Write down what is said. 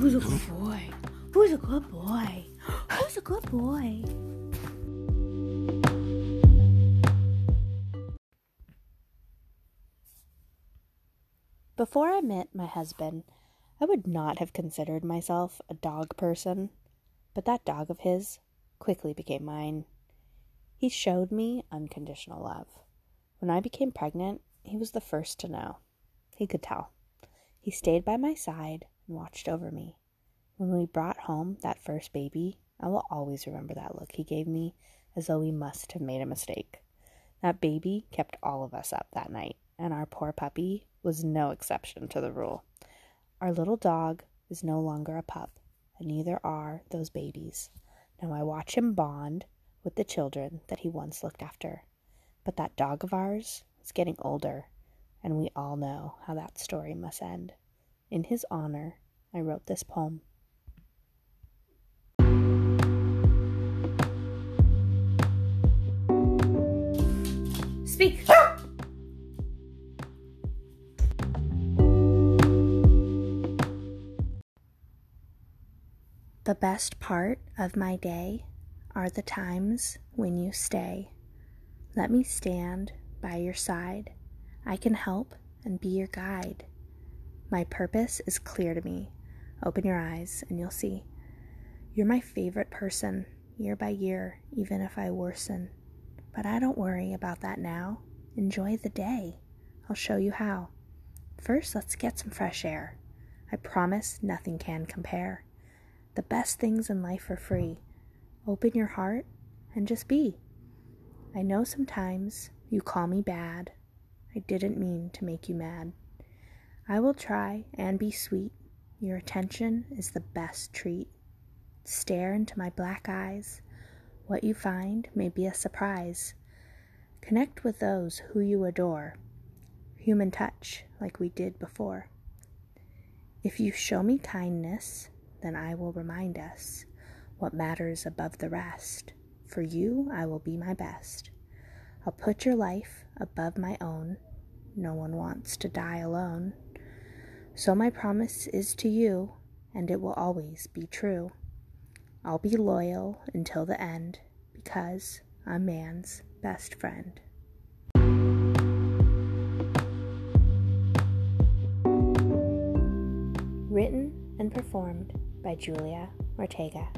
Who's a good boy? Who's a good boy? Who's a good boy? Before I met my husband, I would not have considered myself a dog person, but that dog of his quickly became mine. He showed me unconditional love. When I became pregnant, he was the first to know. He could tell. He stayed by my side and watched over me. When we brought home that first baby, I will always remember that look he gave me as though we must have made a mistake. That baby kept all of us up that night, and our poor puppy was no exception to the rule. Our little dog is no longer a pup, and neither are those babies. Now I watch him bond with the children that he once looked after. But that dog of ours is getting older, and we all know how that story must end. In his honor, I wrote this poem. Speak. The best part of my day are the times when you stay. Let me stand by your side. I can help and be your guide. My purpose is clear to me. Open your eyes and you'll see. You're my favorite person, year by year, even if I worsen. But I don't worry about that now. Enjoy the day. I'll show you how. First, let's get some fresh air. I promise nothing can compare. The best things in life are free. Open your heart and just be. I know sometimes you call me bad. I didn't mean to make you mad. I will try and be sweet. Your attention is the best treat. Stare into my black eyes. What you find may be a surprise. Connect with those who you adore. Human touch, like we did before. If you show me kindness, then I will remind us what matters above the rest. For you, I will be my best. I'll put your life above my own. No one wants to die alone. So my promise is to you, and it will always be true. I'll be loyal until the end because I'm man's best friend. Written and performed by Julia Ortega.